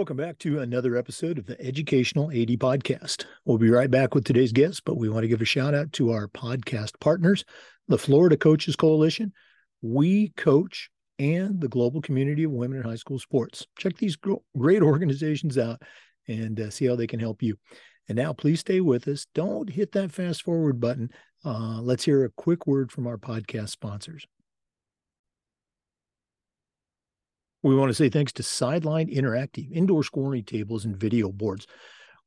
Welcome back to another episode of the Educational AD Podcast. We'll be right back with today's guest, but we want to give a shout out to our podcast partners, the Florida Coaches Coalition, We Coach, and the Global Community of Women in High School Sports. Check these great organizations out and uh, see how they can help you. And now, please stay with us. Don't hit that fast forward button. Uh, let's hear a quick word from our podcast sponsors. We want to say thanks to Sideline Interactive indoor scoring tables and video boards.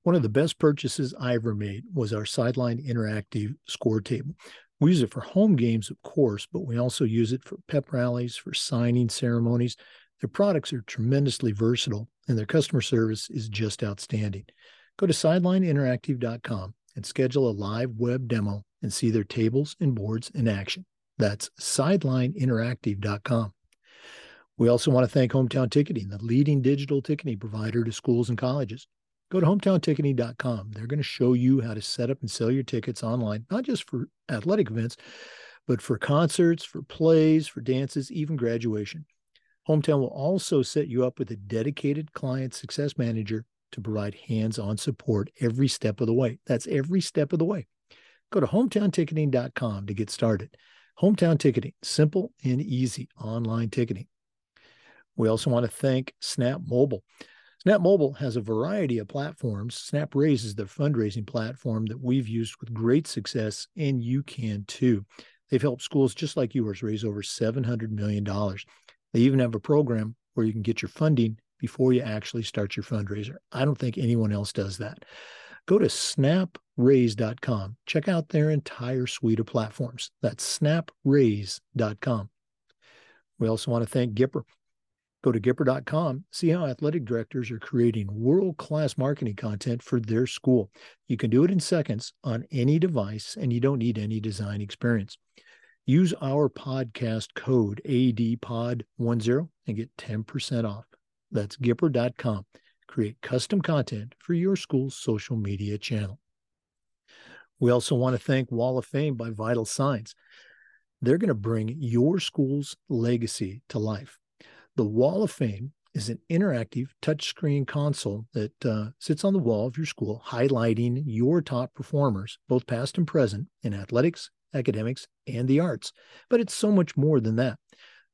One of the best purchases I ever made was our Sideline Interactive score table. We use it for home games, of course, but we also use it for pep rallies, for signing ceremonies. Their products are tremendously versatile, and their customer service is just outstanding. Go to sidelineinteractive.com and schedule a live web demo and see their tables and boards in action. That's sidelineinteractive.com. We also want to thank Hometown Ticketing, the leading digital ticketing provider to schools and colleges. Go to hometownticketing.com. They're going to show you how to set up and sell your tickets online, not just for athletic events, but for concerts, for plays, for dances, even graduation. Hometown will also set you up with a dedicated client success manager to provide hands on support every step of the way. That's every step of the way. Go to hometownticketing.com to get started. Hometown Ticketing, simple and easy online ticketing. We also want to thank Snap Mobile. Snap Mobile has a variety of platforms. Snap Raise is the fundraising platform that we've used with great success, and you can too. They've helped schools just like yours raise over $700 million. They even have a program where you can get your funding before you actually start your fundraiser. I don't think anyone else does that. Go to snapraise.com. Check out their entire suite of platforms. That's snapraise.com. We also want to thank Gipper. Go to Gipper.com, see how athletic directors are creating world class marketing content for their school. You can do it in seconds on any device, and you don't need any design experience. Use our podcast code ADPOD10 and get 10% off. That's Gipper.com. Create custom content for your school's social media channel. We also want to thank Wall of Fame by Vital Signs. They're going to bring your school's legacy to life. The Wall of Fame is an interactive touchscreen console that uh, sits on the wall of your school, highlighting your top performers, both past and present, in athletics, academics, and the arts. But it's so much more than that.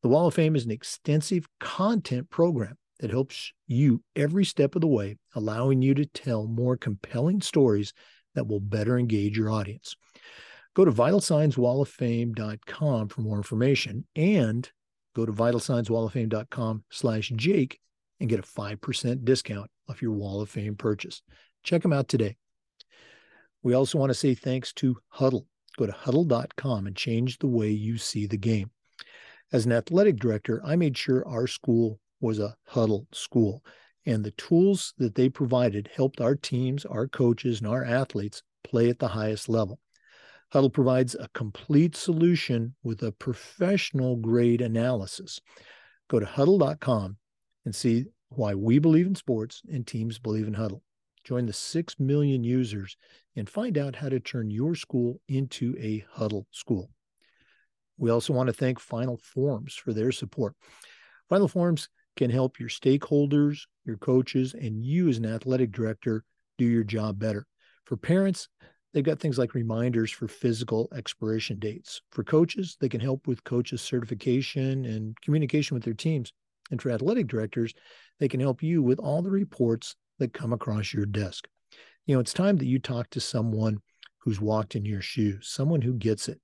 The Wall of Fame is an extensive content program that helps you every step of the way, allowing you to tell more compelling stories that will better engage your audience. Go to vitalsignswalloffame.com for more information and go to vitalsignswalloffame.com slash Jake and get a 5% discount off your Wall of Fame purchase. Check them out today. We also want to say thanks to Hudl. Go to hudl.com and change the way you see the game. As an athletic director, I made sure our school was a Hudl school, and the tools that they provided helped our teams, our coaches, and our athletes play at the highest level. Hudl provides a complete solution with a professional grade analysis. Go to hudl.com and see why we believe in sports and teams believe in Hudl. Join the 6 million users and find out how to turn your school into a Hudl school. We also want to thank Final Forms for their support. Final Forms can help your stakeholders, your coaches, and you as an athletic director do your job better. For parents, They've got things like reminders for physical expiration dates. For coaches, they can help with coaches' certification and communication with their teams. And for athletic directors, they can help you with all the reports that come across your desk. You know, it's time that you talk to someone who's walked in your shoes, someone who gets it.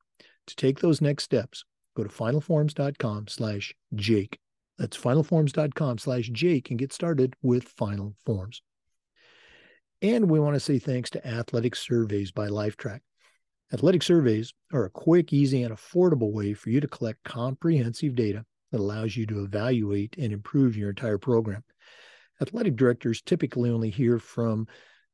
To take those next steps, go to finalforms.com slash Jake. That's finalforms.com slash Jake and get started with Final Forms. And we want to say thanks to Athletic Surveys by Lifetrack. Athletic surveys are a quick, easy, and affordable way for you to collect comprehensive data that allows you to evaluate and improve your entire program. Athletic directors typically only hear from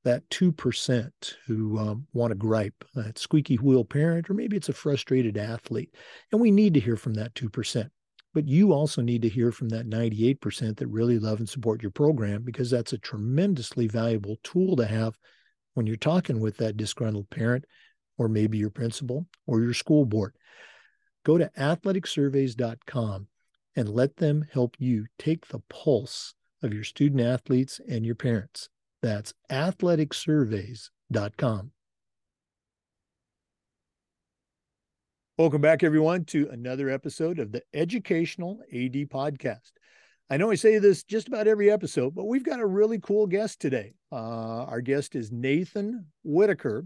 that 2% who um, want to gripe, that squeaky wheel parent, or maybe it's a frustrated athlete. And we need to hear from that 2%. But you also need to hear from that 98% that really love and support your program because that's a tremendously valuable tool to have when you're talking with that disgruntled parent or maybe your principal or your school board. Go to athleticsurveys.com and let them help you take the pulse of your student athletes and your parents. That's athleticsurveys.com. Welcome back, everyone, to another episode of the Educational AD Podcast. I know I say this just about every episode, but we've got a really cool guest today. Uh, our guest is Nathan Whitaker.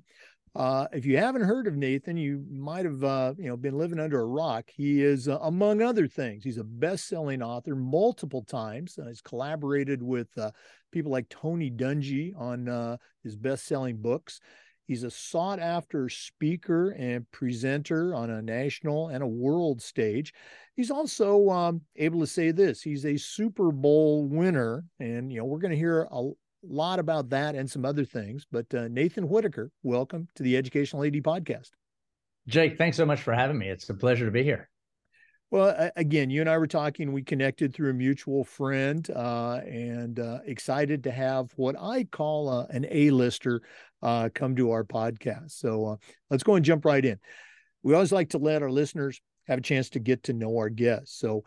Uh, if you haven't heard of Nathan, you might have uh, you know been living under a rock. He is, uh, among other things, he's a best-selling author multiple times. He's collaborated with uh, people like Tony Dungy on uh, his best-selling books. He's a sought-after speaker and presenter on a national and a world stage. He's also um, able to say this: he's a Super Bowl winner, and you know we're going to hear a lot about that and some other things. But uh, Nathan Whitaker, welcome to the Educational AD podcast. Jake, thanks so much for having me. It's a pleasure to be here. Well, again, you and I were talking. We connected through a mutual friend, uh, and uh, excited to have what I call uh, an A-lister uh, come to our podcast. So uh, let's go and jump right in. We always like to let our listeners have a chance to get to know our guests. So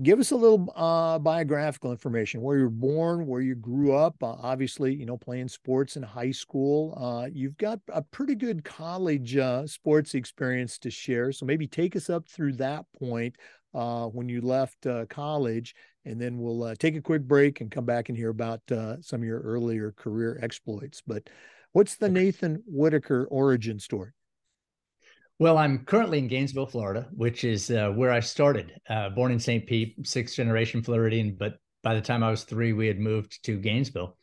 give us a little uh, biographical information where you were born where you grew up uh, obviously you know playing sports in high school uh, you've got a pretty good college uh, sports experience to share so maybe take us up through that point uh, when you left uh, college and then we'll take a quick break and come back and hear about some of your earlier career exploits but what's the nathan whitaker origin story well, I'm currently in Gainesville, Florida, which is uh, where I started. Uh, born in St. Pete, sixth generation Floridian, but by the time I was three, we had moved to Gainesville.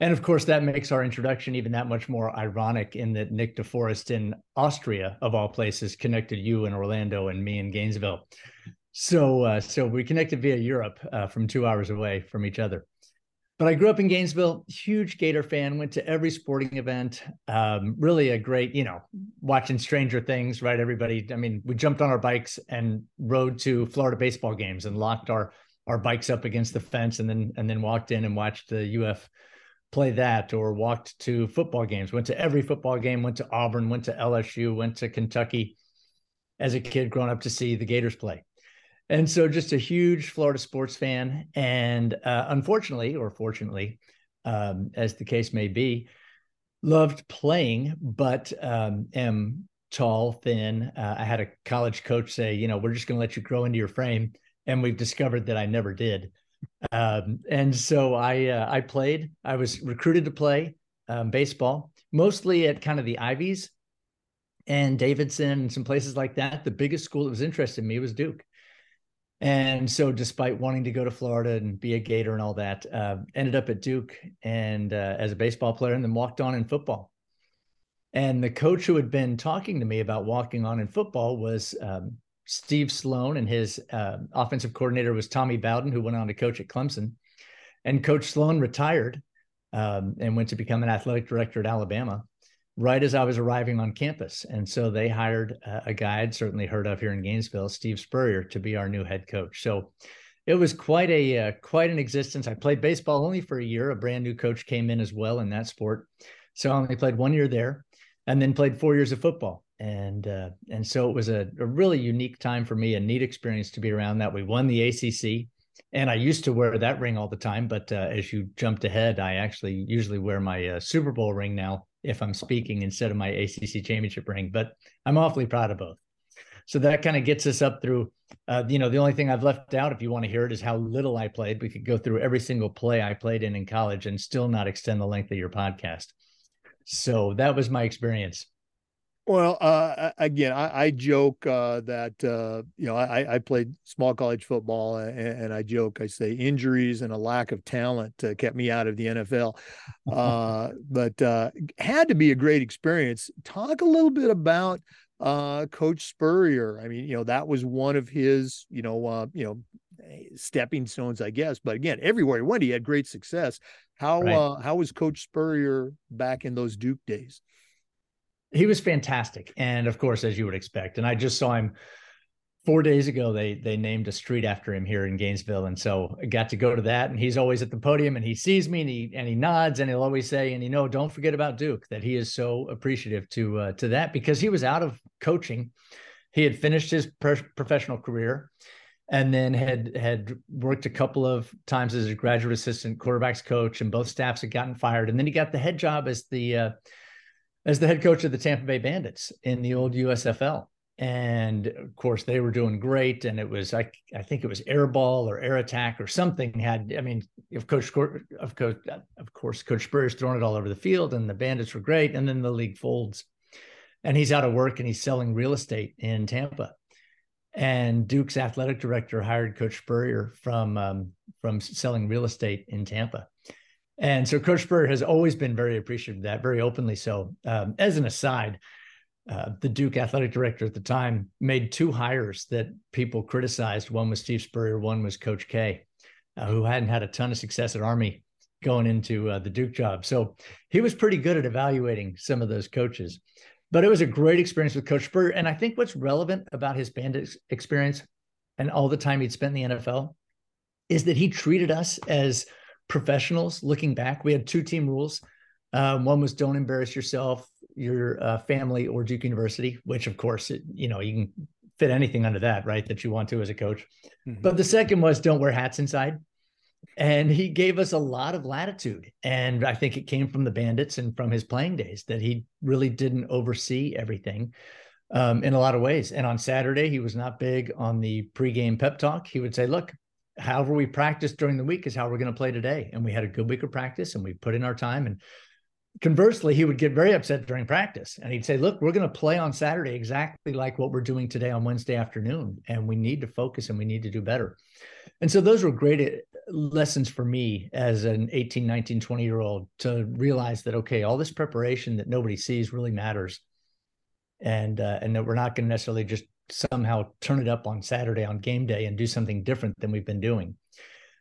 And of course, that makes our introduction even that much more ironic in that Nick DeForest in Austria, of all places, connected you in Orlando and me in Gainesville. So, uh, so we connected via Europe uh, from two hours away from each other but I grew up in Gainesville, huge Gator fan, went to every sporting event. Um, really a great, you know, watching Stranger Things, right? Everybody, I mean, we jumped on our bikes and rode to Florida baseball games and locked our our bikes up against the fence and then and then walked in and watched the UF play that or walked to football games, went to every football game, went to Auburn, went to LSU, went to Kentucky as a kid growing up to see the Gators play. And so, just a huge Florida sports fan. And uh, unfortunately, or fortunately, um, as the case may be, loved playing, but um, am tall, thin. Uh, I had a college coach say, you know, we're just going to let you grow into your frame. And we've discovered that I never did. Um, and so I uh, I played. I was recruited to play um, baseball, mostly at kind of the Ivies and Davidson and some places like that. The biggest school that was interested in me was Duke. And so, despite wanting to go to Florida and be a Gator and all that, uh, ended up at Duke and uh, as a baseball player, and then walked on in football. And the coach who had been talking to me about walking on in football was um, Steve Sloan, and his uh, offensive coordinator was Tommy Bowden, who went on to coach at Clemson. And Coach Sloan retired um, and went to become an athletic director at Alabama right as I was arriving on campus. And so they hired a guy I'd certainly heard of here in Gainesville, Steve Spurrier, to be our new head coach. So it was quite a uh, quite an existence. I played baseball only for a year. A brand new coach came in as well in that sport, so I only played one year there, and then played four years of football. And uh, and so it was a, a really unique time for me, a neat experience to be around that. We won the ACC, and I used to wear that ring all the time. But uh, as you jumped ahead, I actually usually wear my uh, Super Bowl ring now if I'm speaking instead of my ACC championship ring, but I'm awfully proud of both. So that kind of gets us up through, uh, you know, the only thing I've left out, if you want to hear it, is how little I played. We could go through every single play I played in in college and still not extend the length of your podcast. So that was my experience. Well, uh, again, I, I joke uh, that uh, you know I, I, played small college football, and, and, I joke I say injuries and a lack of talent uh, kept me out of the NFL, uh, but uh, had to be a great experience. Talk a little bit about Coach Spurrier. I mean, you know that was one of his you know you know stepping stones, I guess. But again, everywhere he went, he had great success. How right. how was Coach Spurrier back in those Duke days? He was fantastic, and of course, as you would expect. And I just saw him four days ago. They they named a street after him here in Gainesville, and so I got to go to that. And he's always at the podium, and he sees me, and he and he nods, and he'll always say, "And you know, don't forget about Duke." That he is so appreciative to uh, to that because he was out of coaching. He had finished his per- professional career. and then had had worked a couple of times as a graduate assistant quarterbacks coach, and both staffs had gotten fired. And then he got the head job as the uh, as the head coach of the Tampa Bay Bandits in the old USFL. And of course, they were doing great. And it was, I, I think it was air ball or air attack or something had, I mean, if coach, of course, of course, coach Spurrier's throwing it all over the field and the bandits were great. And then the league folds and he's out of work and he's selling real estate in Tampa. And Duke's athletic director hired Coach Spurrier from um, from selling real estate in Tampa. And so Coach Spurrier has always been very appreciative of that, very openly so. Um, as an aside, uh, the Duke athletic director at the time made two hires that people criticized. One was Steve Spurrier, one was Coach K, uh, who hadn't had a ton of success at Army going into uh, the Duke job. So he was pretty good at evaluating some of those coaches. But it was a great experience with Coach Spurrier. And I think what's relevant about his band experience and all the time he'd spent in the NFL is that he treated us as professionals looking back. We had two team rules. Um, one was don't embarrass yourself, your uh, family, or Duke University, which of course, it, you know, you can fit anything under that, right? That you want to as a coach. Mm-hmm. But the second was don't wear hats inside. And he gave us a lot of latitude. And I think it came from the Bandits and from his playing days that he really didn't oversee everything um, in a lot of ways. And on Saturday, he was not big on the pregame pep talk. He would say, look, however we practice during the week is how we're going to play today. And we had a good week of practice and we put in our time. And conversely, he would get very upset during practice and he'd say, Look, we're going to play on Saturday exactly like what we're doing today on Wednesday afternoon. And we need to focus and we need to do better. And so those were great uh, lessons for me as an 18, 19, 20 year old to realize that, okay, all this preparation that nobody sees really matters. And, uh, and that we're not going to necessarily just somehow turn it up on Saturday on game day and do something different than we've been doing.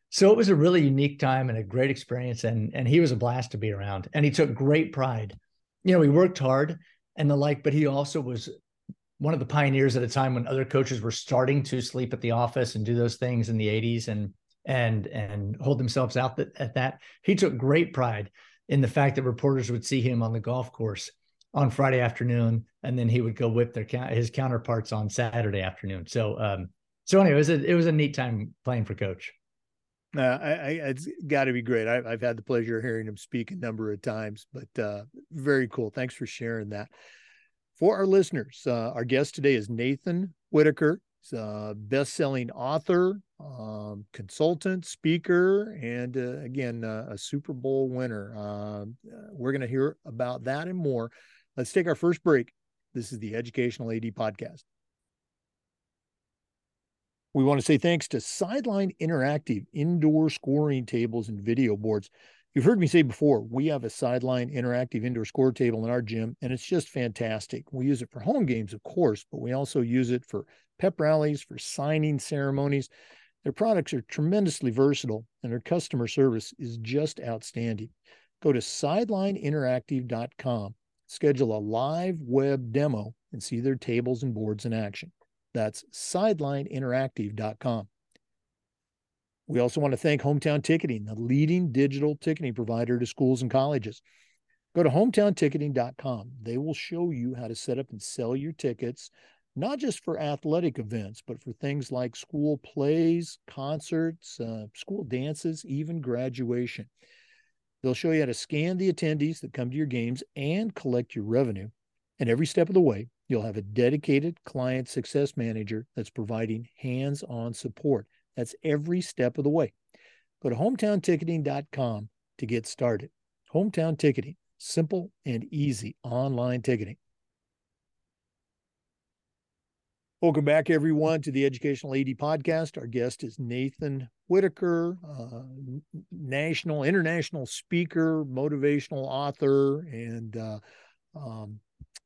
So it was a really unique time and a great experience. And, and he was a blast to be around. And he took great pride. You know, he worked hard and the like, but he also was one of the pioneers at a time when other coaches were starting to sleep at the office and do those things in the 80s and and and hold themselves out at that. He took great pride in the fact that reporters would see him on the golf course on Friday afternoon, and then he would go whip their his counterparts on Saturday afternoon. So, um, so anyway, it was a it was a neat time playing for Coach. Uh, I, I, it's got to be great. I, have had the pleasure of hearing him speak a number of times, but uh, very cool. Thanks for sharing that. For our listeners, uh, our guest today is Nathan Whitaker. He's a best-selling author, um, consultant, speaker, and uh, again, uh, a Super Bowl winner. Uh, we're going to hear about that and more. Let's take our first break. This is the Educational AD Podcast. We want to say thanks to Sideline Interactive indoor scoring tables and video boards. You've heard me say before, we have a Sideline Interactive indoor score table in our gym, and it's just fantastic. We use it for home games, of course, but we also use it for pep rallies, for signing ceremonies. Their products are tremendously versatile, and their customer service is just outstanding. Go to sidelineinteractive.com, schedule a live web demo, and see their tables and boards in action. That's sidelineinteractive.com. We also want to thank Hometown Ticketing, the leading digital ticketing provider to schools and colleges. Go to hometownticketing.com. They will show you how to set up and sell your tickets, not just for athletic events, but for things like school plays, concerts, uh, school dances, even graduation. They'll show you how to scan the attendees that come to your games and collect your revenue. And every step of the way, You'll have a dedicated client success manager that's providing hands on support. That's every step of the way. Go to hometownticketing.com to get started. Hometown Ticketing, simple and easy online ticketing. Welcome back, everyone, to the Educational AD Podcast. Our guest is Nathan Whitaker, uh, national, international speaker, motivational author, and uh, um,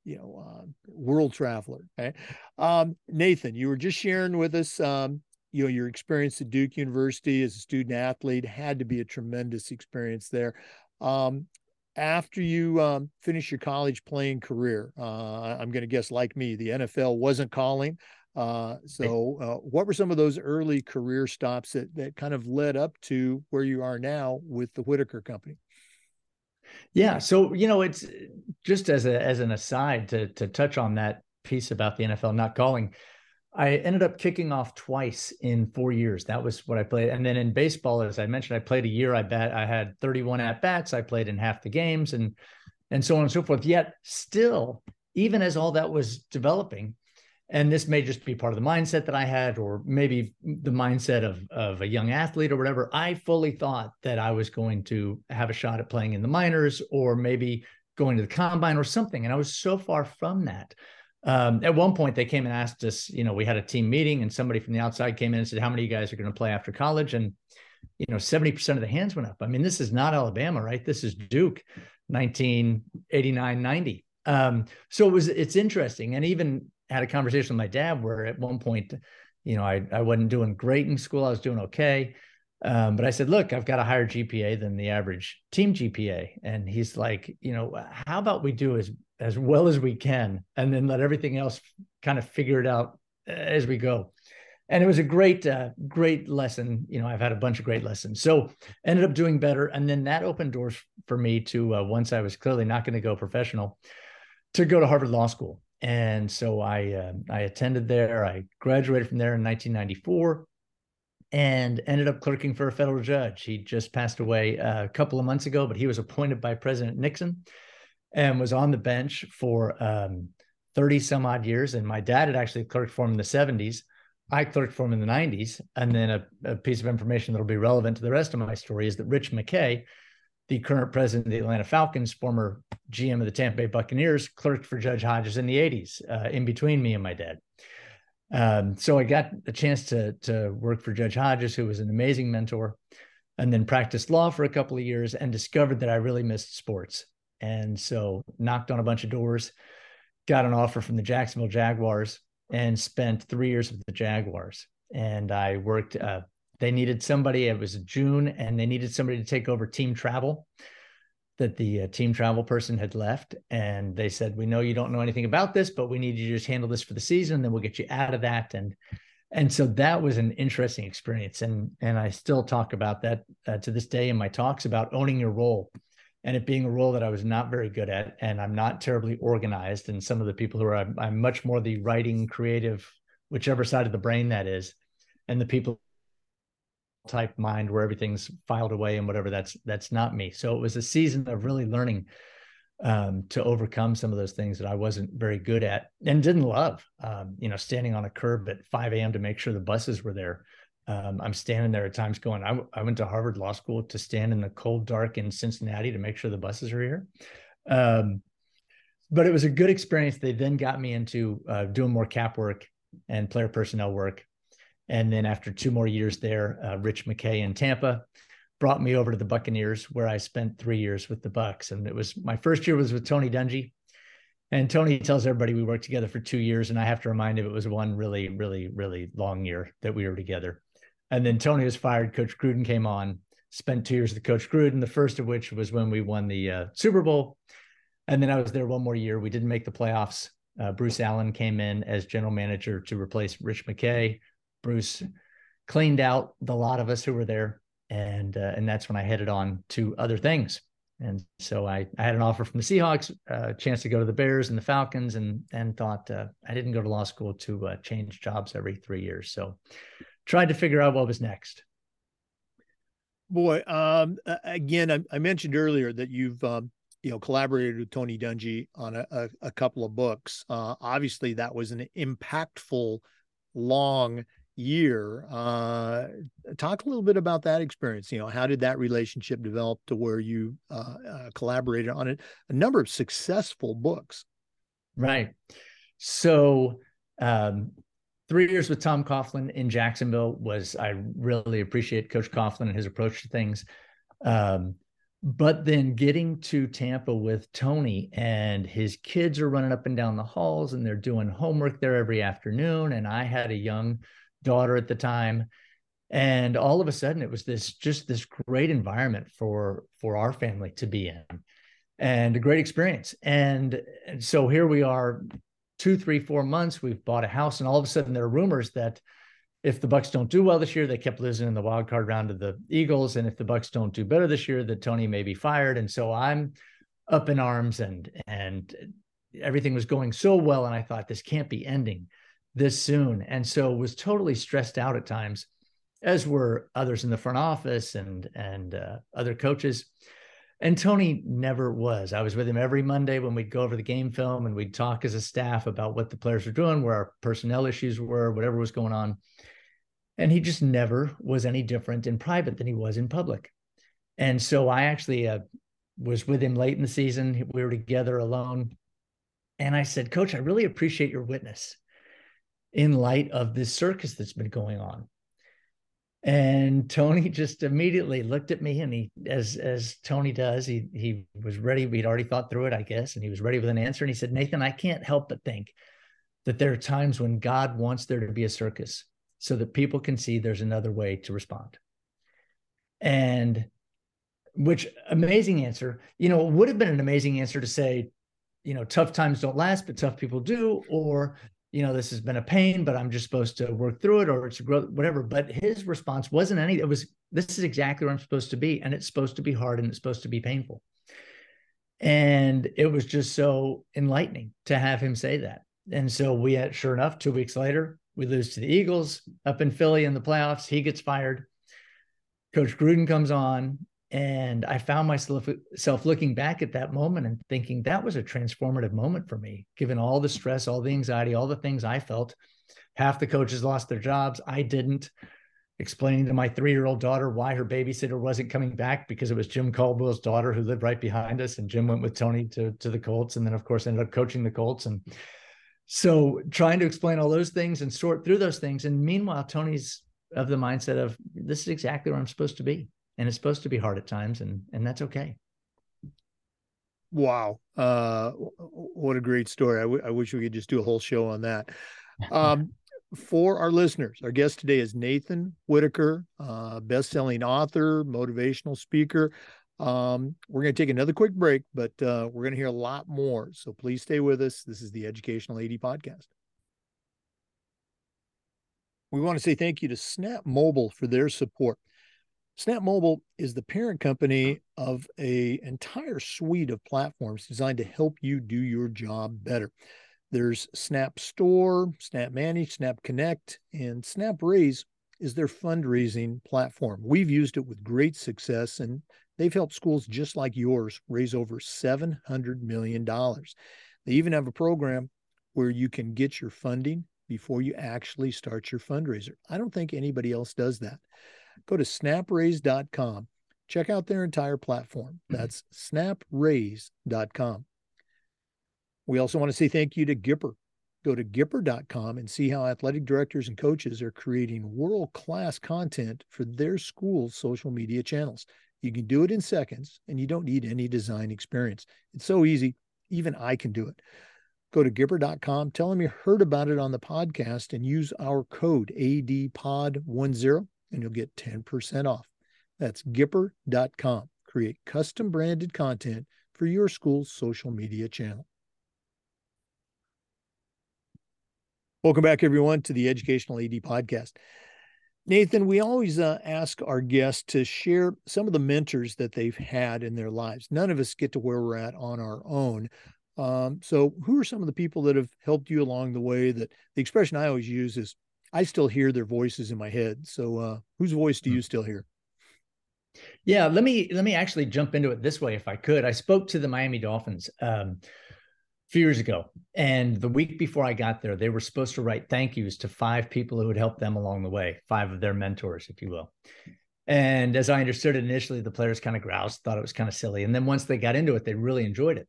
you know, uh, world traveler. Okay? Um, Nathan, you were just sharing with us, um, you know, your experience at Duke University as a student athlete had to be a tremendous experience there. Um, after you um, finish your college playing career, uh, I'm going to guess like me, the NFL wasn't calling. Uh, so, uh, what were some of those early career stops that that kind of led up to where you are now with the Whitaker Company? Yeah. So, you know, it's just as a as an aside to to touch on that piece about the NFL not calling. I ended up kicking off twice in four years. That was what I played. And then in baseball, as I mentioned, I played a year. I bet I had 31 at bats. I played in half the games and and so on and so forth. Yet still, even as all that was developing, and this may just be part of the mindset that I had, or maybe the mindset of of a young athlete or whatever. I fully thought that I was going to have a shot at playing in the minors, or maybe going to the combine or something. And I was so far from that um, at one point they came and asked us you know we had a team meeting and somebody from the outside came in and said how many of you guys are going to play after college? And you know 70% of the hands went up. I mean this is not alabama right? This is duke 1989 90 um, so it was it's interesting. And even had a conversation with my dad where at one point you know i, I wasn't doing great in school. I was doing okay. Um, but I said, look, I've got a higher GPA than the average team GPA. And he's like, you know, how about we do as as well as we can and then let everything else kind of figure it out as we go. And it was a great uh, great lesson. You know i've had a bunch of great lessons. So ended up doing better and then that opened doors for me to uh, once i was clearly not going to go professional to go to harvard law school. And so i uh, i attended there. I graduated from there in 1994 and ended up clerking for a federal judge. He just passed away uh, a couple of months ago but he was appointed by president nixon and was on the bench for um, 30 some odd years. And my dad had actually clerked for him in the 70s. I clerked for him in the 90s. And then a, a piece of information that'll be relevant to the rest of my story is that Rich McKay, the current president of the Atlanta Falcons, former GM of the Tampa Bay Buccaneers, clerked for Judge Hodges in the 80s, uh, in between me and my dad. Um, so I got a chance to to work for Judge Hodges, who was an amazing mentor, and then practiced law for a couple of years and discovered that I really missed sports. And so knocked on a bunch of doors, got an offer from the Jacksonville Jaguars, and spent three years with the Jaguars. And I worked, uh, they needed somebody, it was June, and they needed somebody to take over team travel that the uh, team travel person had left. And they said, We know you don't know anything about this, but we need you to just handle this for the season, then we'll get you out of that. And and so that was an interesting experience and and i still talk about that uh, to this day in my talks about owning your role and it being a role that I was not very good at, and I'm not terribly organized. And some of the people who are, I'm, I'm much more the writing, creative, whichever side of the brain that is, and the people type mind where everything's filed away and whatever. That's that's not me. So it was a season of really learning um, to overcome some of those things that I wasn't very good at and didn't love. Um, you know, standing on a curb at 5 a.m. to make sure the buses were there um, I'm standing there at times going, I, went to Harvard Law School to stand in the cold dark in Cincinnati to make sure the buses are here. Um, but it was a good experience. They then got me into uh, doing more cap work and player personnel work. And then after two more years there, uh, Rich McKay in Tampa brought me over to the Buccaneers, where I spent three years with the Bucks. And it was my first year was with Tony Dungy. And Tony tells everybody we worked together for two years, and I have to remind him it was one really, really, really long year that we were together. And then Tony was fired. Coach Gruden came on, spent two years with Coach Gruden, the first of which was when we won the uh, Super Bowl. And then I was there one more year. We didn't make the playoffs. Uh, Bruce Allen came in as general manager to replace Rich McKay. Bruce cleaned out the lot of us who were there, and uh, and that's when I headed on to other things. And so I, I had an offer from the Seahawks, a uh, chance to go to the Bears and the Falcons, and and thought uh, I didn't go to law school to uh, change jobs every three years. So tried to figure out what was next. Boy, um, again, I, I, mentioned earlier that you've um, you know collaborated with Tony Dungy on a, a, a couple of books. Uh, obviously, that was an impactful, long year. Uh, talk a little bit about that experience. You know, how did that relationship develop to where you uh, uh collaborated on it, a number of successful books? Right. So um, three years with Tom Coughlin in Jacksonville was I really appreciate Coach Coughlin and his approach to things. Um, but then getting to Tampa with Tony and his kids are running up and down the halls and they're doing homework there every afternoon. And I had a young daughter at the time. And all of a sudden it was this just this great environment for for our family to be in and a great experience. And, and so here we are two, three, four months, we've bought a house, and all of a sudden there are rumors that if the Bucks don't do well this year, they kept losing in the wild card round to the Eagles, and if the Bucks don't do better this year, that Tony may be fired. And so I'm up in arms, and and everything was going so well, and I thought this can't be ending this soon. And so was totally stressed out at times, as were others in the front office and and uh, other coaches. And Tony never was. I was with him every Monday when we'd go over the game film and we'd talk as a staff about what the players were doing, where our personnel issues were, whatever was going on. And he just never was any different in private than he was in public. And so I actually uh, was with him late in the season. We were together alone. And I said, Coach, I really appreciate your witness in light of this circus that's been going on. And Tony just immediately looked at me and he as as Tony does, he he was ready. We'd already thought through it, I guess, and he was ready with an answer. And he said, Nathan, I can't help but think that there are times when God wants there to be a circus so that people can see there's another way to respond. And which amazing answer, you know, would have been an amazing answer to say, you know, tough times don't last, but tough people do, or you know, this has been a pain, but I'm just supposed to work through it or it's growth, whatever. But his response wasn't any, it was, this is exactly where I'm supposed to be. And it's supposed to be hard and it's supposed to be painful. And it was just so enlightening to have him say that. And so we had, sure enough, two weeks later, we lose to the Eagles up in Philly in the playoffs. He gets fired. Coach Gruden comes on and I found myself self looking back at that moment and thinking that was a transformative moment for me, given all the stress, all the anxiety, all the things I felt. Half the coaches lost their jobs. I didn't. Explaining to my three year old daughter why her babysitter wasn't coming back because it was Jim Caldwell's daughter who lived right behind us. And Jim went with Tony to, to the Colts and then, of course, ended up coaching the Colts. And so trying to explain all those things and sort through those things. And meanwhile, Tony's of the mindset of this is exactly where I'm supposed to be and it's supposed to be hard at times and and that's okay. Wow. Uh what a great story. I, w- I wish we could just do a whole show on that. Um for our listeners our guest today is nathan whitaker uh best-selling author motivational speaker. Um we're going to take another quick break but uh we're going to hear a lot more so please stay with us. This is the educational AD podcast. We want to say thank you to snap mobile for their support Snap Mobile is the parent company uh-huh. of a entire suite of platforms designed to help you do your job better. There's Snap Store, Snap Manage, Snap Connect, and Snap Raise is their fundraising platform. We've used it with great success and they've helped schools just like yours raise over $700 million. They even have a program where you can get your funding before you actually start your fundraiser. I don't think anybody else does that go to snapraise.com. Check out their entire platform. Mm-hmm. That's snapraise.com. We also want to say thank you to Gipper. Go to gipper.com and see how athletic directors and coaches are creating world class content for their school's social media channels. You can do it in seconds and you don't need any design experience. It's so easy, even I can do it. Go to Gipper.com, tell them you heard about it on the podcast, and use our code ADPOD10 and you'll get 10% off. That's Gipper.com. Create custom branded content for your school's social media channel. Welcome back, everyone, to the Educational AD Podcast. Nathan, we always uh, ask our guests to share some of the mentors that they've had in their lives. None of us get to where we're at on our own. Um, so, who are some of the people that have helped you along the way? That the expression I always use is I still hear their voices in my head. So, uh, whose voice do you hmm. still hear? Yeah, let me let me actually jump into it this way, if I could. I spoke to the Miami Dolphins um, a few years ago, and the week before I got there, they were supposed to write thank yous to five people who had helped them along the way, five of their mentors, if you will. And as I understood it initially, the players kind of groused, thought it was kind of silly, and then once they got into it, they really enjoyed it.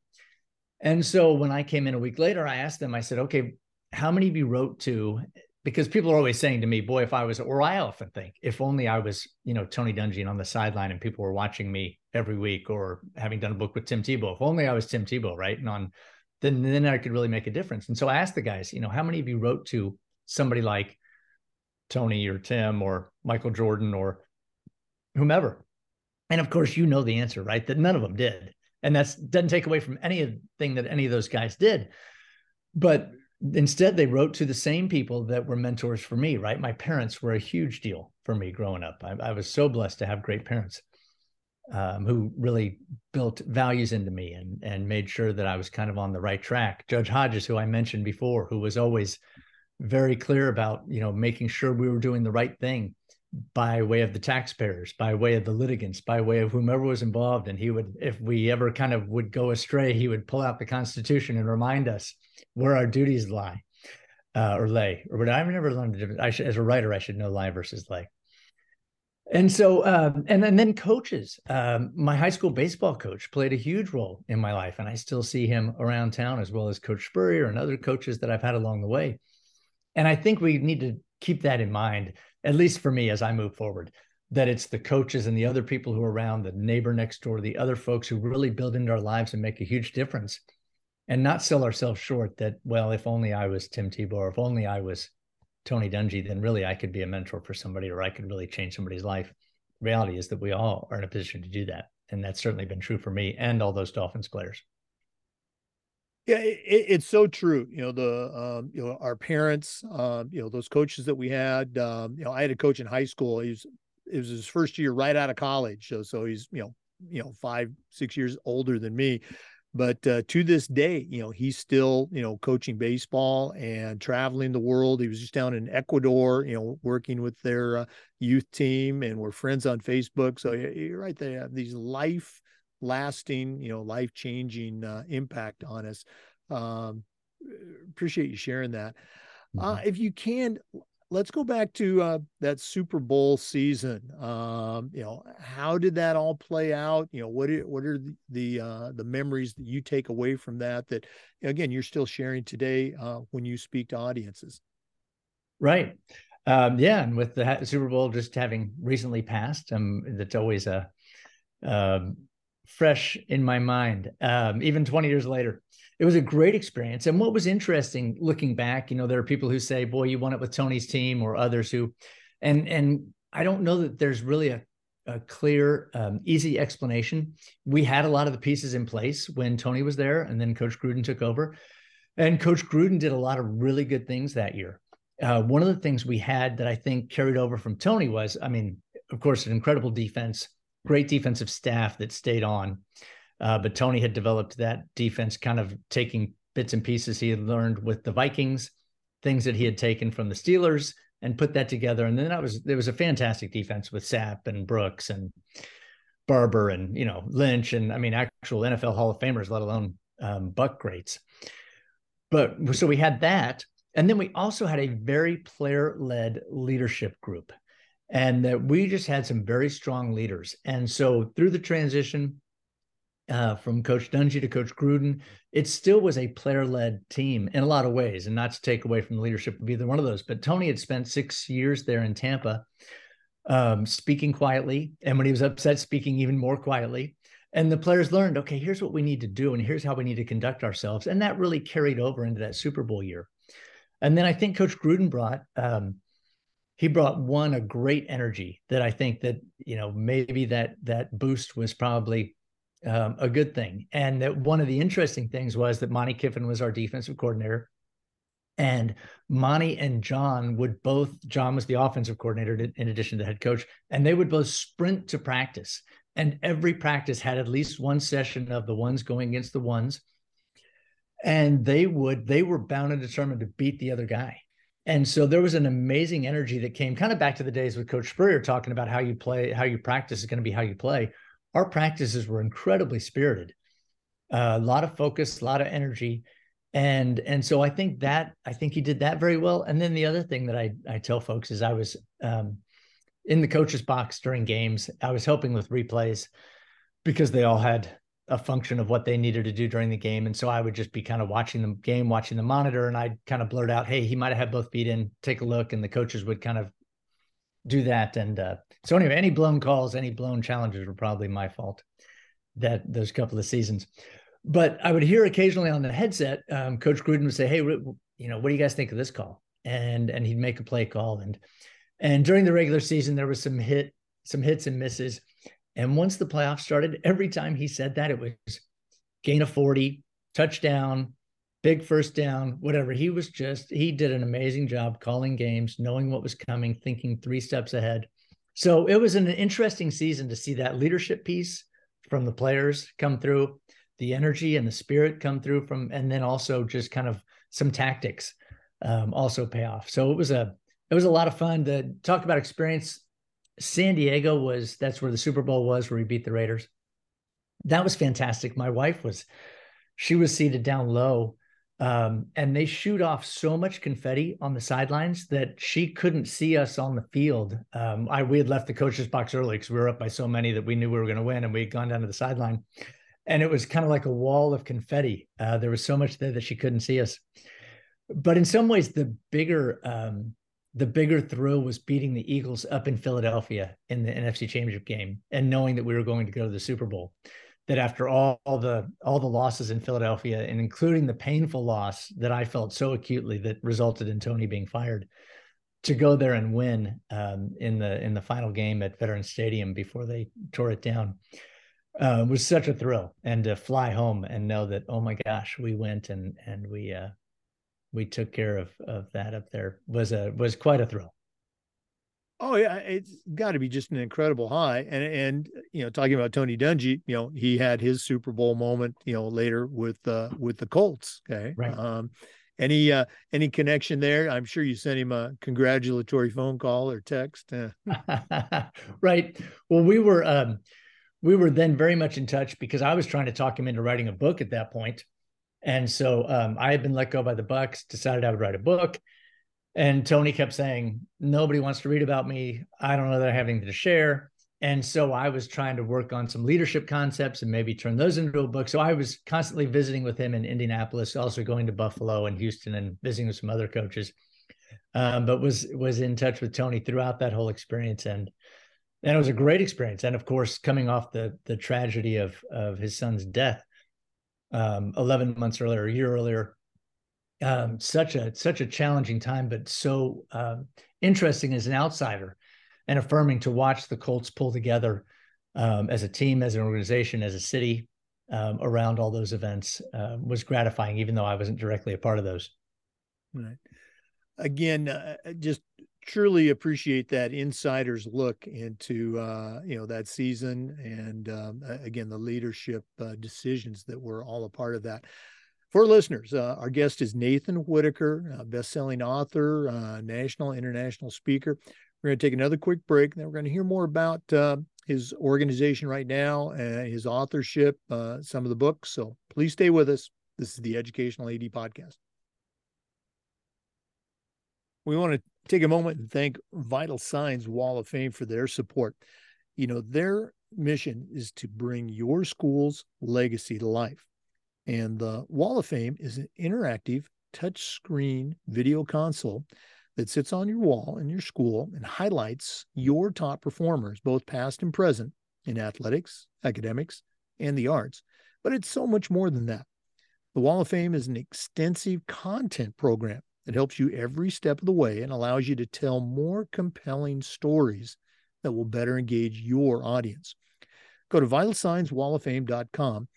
And so when I came in a week later, I asked them, I said, "Okay, how many of you wrote to because people are always saying to me, boy, if I was, or I often think, if only I was, you know, Tony Dungy on the sideline and people were watching me every week or having done a book with Tim Tebow, if only I was Tim Tebow, right? And on, then, then I could really make a difference. And so I asked the guys, you know, how many of you wrote to somebody like Tony or Tim or Michael Jordan or whomever? And of course, you know the answer, right? That none of them did. And that's doesn't take away from anything that any of those guys did. But instead they wrote to the same people that were mentors for me right? My parents were a huge deal for me growing up. I, I was so blessed to have great parents um, who really built values into me and and made sure that i was kind of on the right track. Judge hodges who i mentioned before who was always very clear about you know making sure we were doing the right thing by way of the taxpayers, by way of the litigants, by way of whomever was involved. And he would, if we ever kind of would go astray, he would pull out the Constitution and remind us where our duties lie uh, or lay. Or would I never learned difference? I should, as a writer, I should know lie versus lay. And so, um, and, and then coaches. Um, my high school baseball coach played a huge role in my life, and I still see him around town as well as Coach Spurrier and other coaches that I've had along the way. And I think we need to keep that in mind at least for me as I move forward, that it's the coaches and the other people who are around, the neighbor next door, the other folks who really build into our lives and make a huge difference and not sell ourselves short that, well, if only I was Tim Tebow, or if only I was Tony Dungy, then really I could be a mentor for somebody or I could really change somebody's life. Reality is that we all are in a position to do that. And that's certainly been true for me and all those Dolphins players. Yeah, it, it's so true. You know, the um, you know our parents, um, you know those coaches that we had. Um, you know, I had a coach in high school. He was it was his first year right out of college, so so he's you know you know five six years older than me. But uh, to this day, you know, he's still you know coaching baseball and traveling the world. He was just down in Ecuador, you know, working with their uh, youth team, and we're friends on Facebook. So you're right, they have these life lasting, you know, life changing uh, impact on us. Um, appreciate you sharing that. Uh, mm-hmm. if you can, let's go back to uh, that Super Bowl season. Um, you know, how did that all play out? You know, what are, what are the the, uh, the memories that you take away from that? That again, you're still sharing today uh, when you speak to audiences. Right. Um, yeah, and with the Super Bowl just having recently passed, um, that's always a um, fresh in my mind, um, even 20 years later. It was a great experience. And what was interesting looking back, you know, there are people who say, boy, you won it with Tony's team or others who, and, and I don't know that there's really a, a clear, um, easy explanation. We had a lot of the pieces in place when Tony was there and then Coach Gruden took over. And Coach Gruden did a lot of really good things that year. Uh, one of the things we had that I think carried over from Tony was, I mean, of course, an incredible defense, great defensive staff that stayed on. Uh, but Tony had developed that defense, kind of taking bits and pieces he had learned with the Vikings, things that he had taken from the Steelers, and put that together. And then that was there was a fantastic defense with Sapp and Brooks and Barber and you know Lynch and I mean actual NFL Hall of Famers, let alone um, Buck greats. But so we had that, and then we also had a very player led leadership group and that we just had some very strong leaders. And so through the transition uh, from Coach Dungy to Coach Gruden, it still was a player-led team in a lot of ways, and not to take away from the leadership of either one of those. But Tony had spent six years there in Tampa, um, speaking quietly, and when he was upset, speaking even more quietly. And the players learned, okay, here's what we need to do, and here's how we need to conduct ourselves, and that really carried over into that Super Bowl year. And then I think Coach Gruden brought um, he brought one a great energy that I think that you know maybe that that boost was probably um, a good thing. And that one of the interesting things was that Monte Kiffin was our defensive coordinator, and Monty and John would both. John was the offensive coordinator in addition to head coach, and they would both sprint to practice. And every practice had at least one session of the ones going against the ones, and they would they were bound and determined to beat the other guy and so there was an amazing energy that came kind of back to the days with Coach Spurrier talking about how you play, how you practice is going to be how you play. Our practices were incredibly spirited, uh, a lot of focus, a lot of energy. And and so I think that I think he did that very well. And then the other thing that I I tell folks is I was um, in the coach's box during games. I was helping with replays because they all had a function of what they needed to do during the game. And so I would just be kind of watching the game, watching the monitor, and I'd kind of blurt out, Hey, he might have had both feet in, take a look. And the coaches would kind of do that. And uh, so anyway, any blown calls, any blown challenges were probably my fault that those couple of seasons. But I would hear occasionally on the headset, um, Coach Gruden would say, Hey, you know, what do you guys think of this call? And, and he'd make a play call. And, and during the regular season, there was some hit, some hits and misses and once the playoffs started, every time he said that, it was gain of 40, touchdown, big first down, whatever. He was just, he did an amazing job calling games, knowing what was coming, thinking three steps ahead. So it was an interesting season to see that leadership piece from the players come through, the energy and the spirit come through from, and then also just kind of some tactics um, also pay off. So it was a it was a lot of fun to talk about experience. San Diego was that's where the Super Bowl was, where we beat the Raiders. That was fantastic. My wife was she was seated down low um, and they shoot off so much confetti on the sidelines that she couldn't see us on the field. Um, I we had left the coaches box early because we were up by so many that we knew we were going to win, and we had gone down to the sideline, and it was kind of like a wall of confetti. Uh, there was so much there that she couldn't see us. But in some ways, the bigger um, the bigger thrill was beating the Eagles up in Philadelphia in the NFC Championship game and knowing that we were going to go to the Super Bowl. That after all, all, the all the losses in Philadelphia and including the painful loss that I felt so acutely that resulted in Tony being fired, to go there and win um, in the in the final game at Veterans Stadium before they tore it down uh, was such a thrill, and to fly home and know that oh my gosh we went and and we uh, we took care of of that up there was a was quite a thrill. Oh yeah, it's got to be just an incredible high. And and you know, talking about Tony Dungy, you know, he had his Super Bowl moment, you know, later with uh with the Colts. Okay. Right. Um any uh any connection there? I'm sure you sent him a congratulatory phone call or text. Uh. right. Well, we were um we were then very much in touch because I was trying to talk him into writing a book at that point. And so um, I had been let go by the Bucs, decided I would write a book. And Tony kept saying, Nobody wants to read about me. I don't know that I have anything to share. And so I was trying to work on some leadership concepts and maybe turn those into a book. So I was constantly visiting with him in Indianapolis, also going to Buffalo and Houston and visiting with some other coaches. Um, but was was in touch with Tony throughout that whole experience, and and it was a great experience. And of course, coming off the the tragedy of of his son's death, um, eleven months earlier, a year earlier, um, such a such a challenging time, but so um, interesting as an outsider and affirming to watch the Colts pull together um, as a team, as an organization, as a city um, around all those events uh, was gratifying, even though I wasn't directly a part of those. Right. Again, uh, just truly appreciate that insider's look into uh, you know that season and um, again the leadership uh, decisions that were all a part of that for listeners, uh, our guest is Nathan Whitaker, a best-selling author, uh, national, international speaker. We're going to take another quick break, and then we're going to hear more about uh, his organization right now, his authorship, uh, some of the books. So please stay with us. This is the Educational AD Podcast. We want to take a moment and thank Vital Signs Wall of Fame for their support. You know, their mission is to bring your school's legacy to life. And the Wall of Fame is an interactive touchscreen video console that sits on your wall in your school and highlights your top performers, both past and present, in athletics, academics, and the arts. But it's so much more than that. The Wall of Fame is an extensive content program that helps you every step of the way and allows you to tell more compelling stories that will better engage your audience. Go to vitalsignswalloffame.com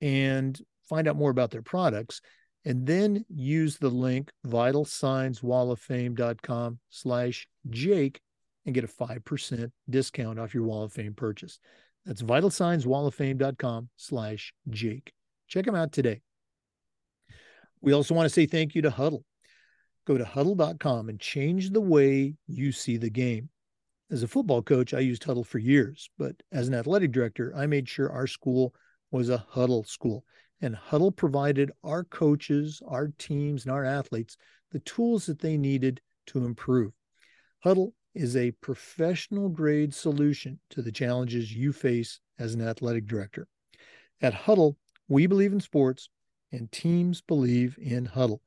and find out more about their products, and then use the link vitalsignswalloffame.com slash Jake and get a 5% discount off your Wall of Fame purchase. That's vitalsignswalloffame.com slash Jake. Check them out today. We also want to say thank you to Hudl. Go to hudl.com and change the way you see the game. As a football coach, I used Hudl for years, but as an athletic director, I made sure our school was a Hudl school. And Hudl provided our coaches, our teams, and our athletes the tools that they needed to improve. Hudl is a professional grade solution to the challenges you face as an athletic director. At Hudl, we believe in sports and teams believe in Hudl.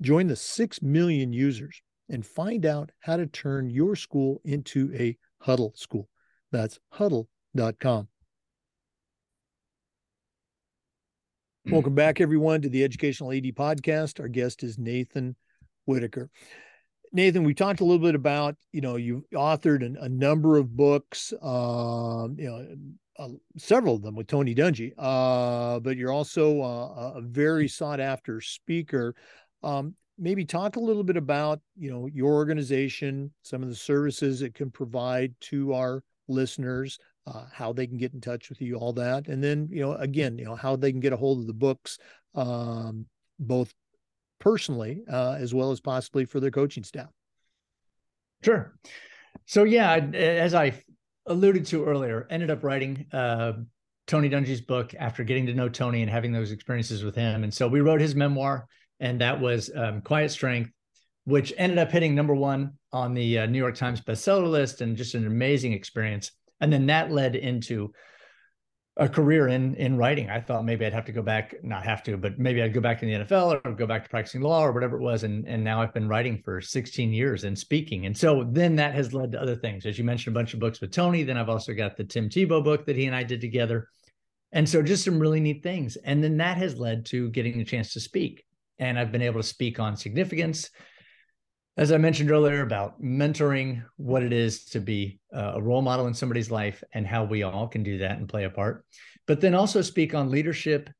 Join the 6 million users and find out how to turn your school into a Hudl school. That's hudl.com. Welcome back, everyone, to the Educational AD podcast. Our guest is Nathan Whitaker. Nathan, we talked a little bit about, you know, you authored an, a number of books, um, you know, uh, several of them with Tony Dungy, uh, but you're also uh, a very sought after speaker. Um, maybe talk a little bit about, you know, your organization, some of the services it can provide to our listeners, uh, how they can get in touch with you, all that, and then you know again, you know how they can get a hold of the books, um, both personally, uh, as well as possibly for their coaching staff. Sure. So yeah, as I alluded to earlier, ended up writing uh, Tony Dungy's book after getting to know Tony and having those experiences with him. And so we wrote his memoir, and that was um, Quiet Strength, which ended up hitting number one on the uh, New York Times bestseller list, and just an amazing experience. And then that led into a career in in writing. I thought maybe I'd have to go back, not have to, but maybe I'd go back to the NFL or go back to practicing law or whatever it was. And and now I've been writing for 16 years and speaking. And so then that has led to other things. As you mentioned, a bunch of books with Tony. Then I've also got the Tim Tebow book that he and I did together. And so just some really neat things. And then that has led to getting a chance to speak. And I've been able to speak on significance, as I mentioned earlier about mentoring, what it is to be a role model in somebody's life, and how we all can do that and play a part. But then also speak on leadership,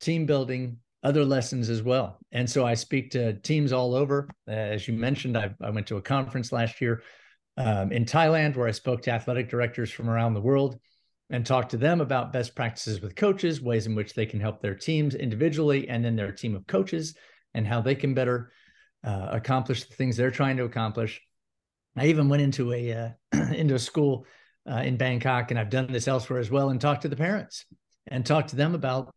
team building, other lessons as well. And so I speak to teams all over. as you mentioned, I, I, went to a conference last year um, in Thailand where I spoke to athletic directors from around the world and talk to them about best practices with coaches, ways in which they can help their teams individually and then their team of coaches, and how they can better uh, accomplish the things they're trying to accomplish. I even went into a uh, into a school uh, in Bangkok, and I've done this elsewhere as well, and talked to the parents and talked to them about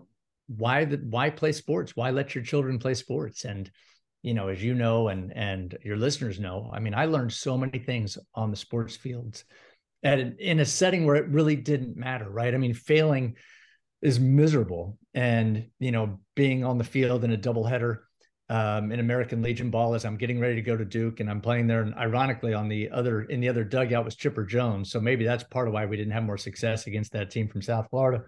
why the why play sports, why let your children play sports, and you know, as you know, and and your listeners know, I mean, I learned so many things on the sports fields, and in a setting where it really didn't matter, right? I mean, failing is miserable, and you know, being on the field in a doubleheader um, in American Legion ball as I'm getting ready to go to Duke, and I'm playing there. And ironically, on the other in the other dugout was Chipper Jones, so maybe that's part of why we didn't have more success against that team from South Florida.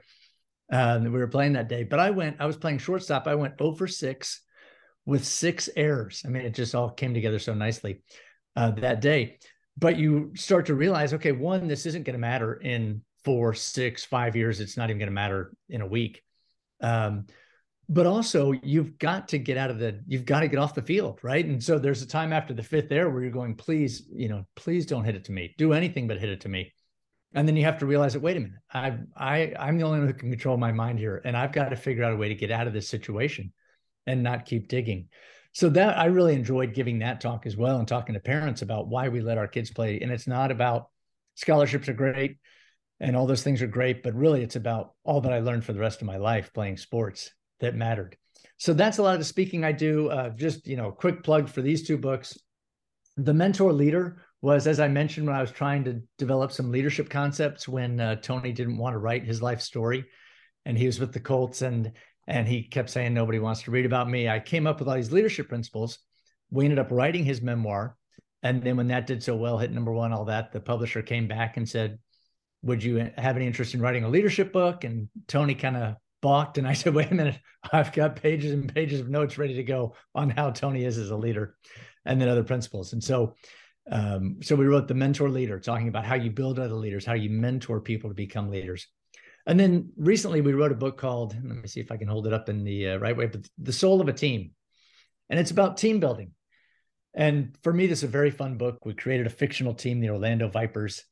Uh, we were playing that day, but I went. I was playing shortstop. I went over 6 with six errors. I mean, it just all came together so nicely uh, that day. But you start to realize, okay, one, this isn't going to matter in four, six, five years. It's not even going to matter in a week. Um, but also you've got to get out of the you've got to get off the field right and so there's a time after the fifth there where you're going please you know please don't hit it to me do anything but hit it to me and then you have to realize that wait a minute i i i'm the only one who can control my mind here and i've got to figure out a way to get out of this situation and not keep digging so that i really enjoyed giving that talk as well and talking to parents about why we let our kids play and it's not about scholarships are great and all those things are great but really it's about all that i learned for the rest of my life playing sports that mattered. So that's a lot of the speaking I do. Uh, just you know, quick plug for these two books. The Mentor Leader was, as I mentioned, when I was trying to develop some leadership concepts when uh, Tony didn't want to write his life story, and he was with the Colts, and and he kept saying nobody wants to read about me. I came up with all these leadership principles. We ended up writing his memoir, and then when that did so well, hit number one, all that, the publisher came back and said, "Would you have any interest in writing a leadership book?" And Tony kind of balked and I said, wait a minute, I've got pages and pages of notes ready to go on how Tony is as a leader and then other principles. And so um, so we wrote the mentor leader talking about how you build other leaders, how you mentor people to become leaders. And then recently we wrote a book called, let me see if I can hold it up in the uh, right way, but The Soul of a Team. And it's about team building. And for me, this is a very fun book. We created a fictional team, the Orlando Vipers,